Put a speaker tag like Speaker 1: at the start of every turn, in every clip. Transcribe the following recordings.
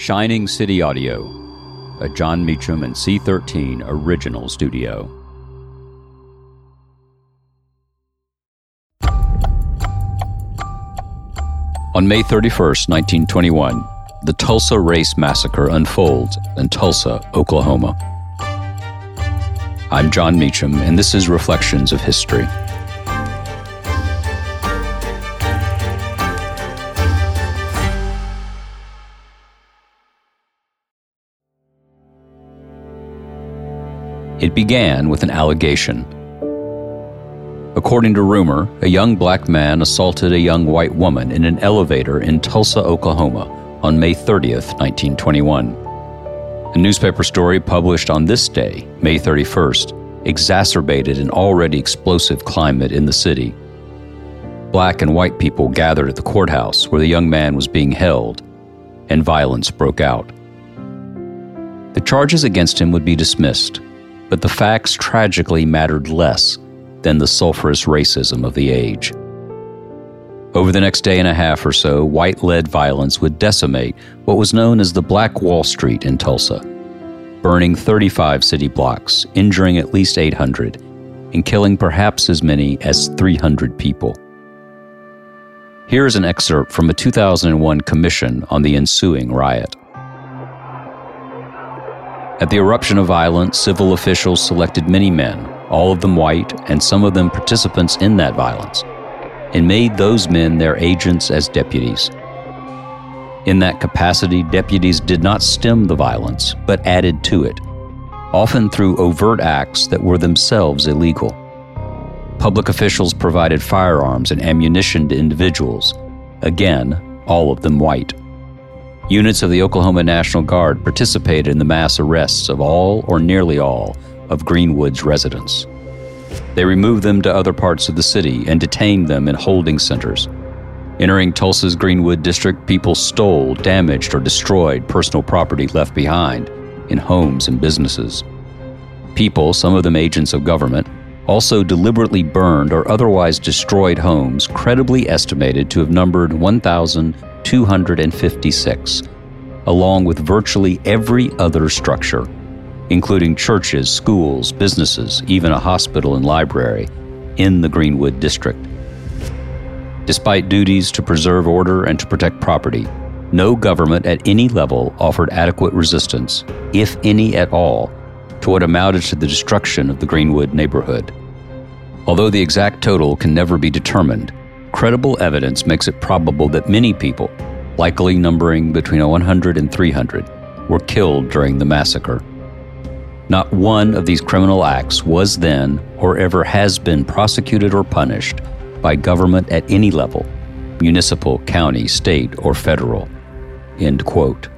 Speaker 1: Shining City Audio, a Jon Meacham and C13 original studio. On May 31st, 1921, the Tulsa Race Massacre unfolds in Tulsa, Oklahoma. I'm Jon Meacham, and this is Reflections of History. It began with an allegation. According to rumor, a young black man assaulted a young white woman in an elevator in Tulsa, Oklahoma on May 30th, 1921. A newspaper story published on this day, May 31st, exacerbated an already explosive climate in the city. Black and white people gathered at the courthouse where the young man was being held, and violence broke out. The charges against him would be dismissed, but the facts tragically mattered less than the sulfurous racism of the age. Over the next day and a half or so, white led violence would decimate what was known as the Black Wall Street in Tulsa, burning 35 city blocks, injuring at least 800, and killing perhaps as many as 300 people. Here is an excerpt from a 2001 commission on the ensuing riot. At the eruption of violence, civil officials selected many men, all of them white, and some of them participants in that violence, and made those men their agents as deputies. In that capacity, deputies did not stem the violence, but added to it, often through overt acts that were themselves illegal. Public officials provided firearms and ammunition to individuals, again, all of them white. Units of the Oklahoma National Guard participated in the mass arrests of all or nearly all of Greenwood's residents. They removed them to other parts of the city and detained them in holding centers. Entering Tulsa's Greenwood district, people stole, damaged, or destroyed personal property left behind in homes and businesses. People, some of them agents of government, also deliberately burned or otherwise destroyed homes credibly estimated to have numbered 1,000 256, along with virtually every other structure, including churches, schools, businesses, even a hospital and library, in the Greenwood District. Despite duties to preserve order and to protect property, no government at any level offered adequate resistance, if any at all, to what amounted to the destruction of the Greenwood neighborhood. Although the exact total can never be determined, credible evidence makes it probable that many people, likely numbering between 100 and 300, were killed during the massacre. Not one of these criminal acts was then or ever has been prosecuted or punished by government at any level municipal, county, state, or federal. End quote.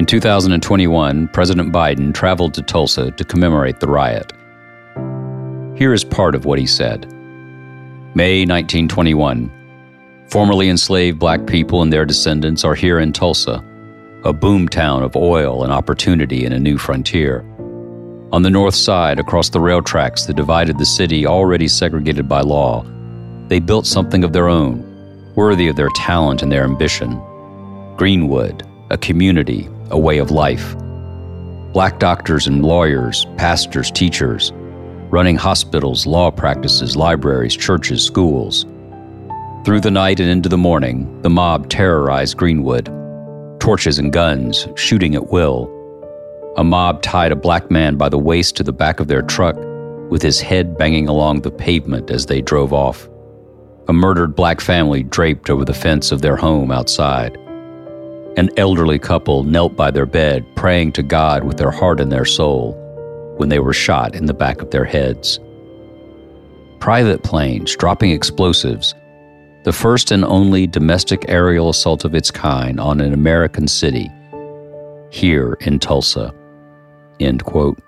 Speaker 1: In 2021, President Biden traveled to Tulsa to commemorate the riot. Here is part of what he said May 1921. Formerly enslaved black people and their descendants are here in Tulsa, a boomtown of oil and opportunity in a new frontier. On the north side, across the rail tracks that divided the city already segregated by law, they built something of their own, worthy of their talent and their ambition. Greenwood, a community, a way of life. Black doctors and lawyers, pastors, teachers, running hospitals, law practices, libraries, churches, schools. Through the night and into the morning, the mob terrorized Greenwood. Torches and guns, shooting at will. A mob tied a black man by the waist to the back of their truck, with his head banging along the pavement as they drove off. A murdered black family draped over the fence of their home outside. An elderly couple knelt by their bed, praying to God with their heart and their soul when they were shot in the back of their heads. Private planes dropping explosives, the first and only domestic aerial assault of its kind on an American city, here in Tulsa. End quote.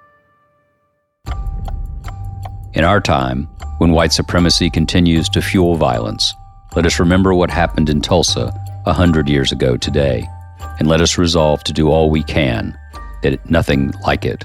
Speaker 1: In our time, when white supremacy continues to fuel violence, let us remember what happened in Tulsa a hundred years ago today, and let us resolve to do all we can that nothing like it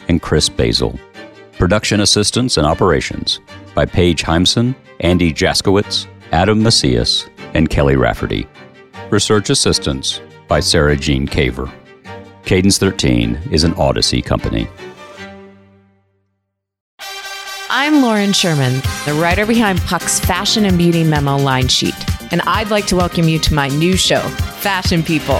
Speaker 1: and Chris Basil. Production assistance and operations by Paige Heimson, Andy Jaskowitz, Adam Macias, and Kelly Rafferty. Research assistance by Sarah Jean Caver. Cadence 13 is an Odyssey company.
Speaker 2: I'm Lauren Sherman, the writer behind Puck's Fashion and Beauty Memo line sheet, and I'd like to welcome you to my new show, Fashion People.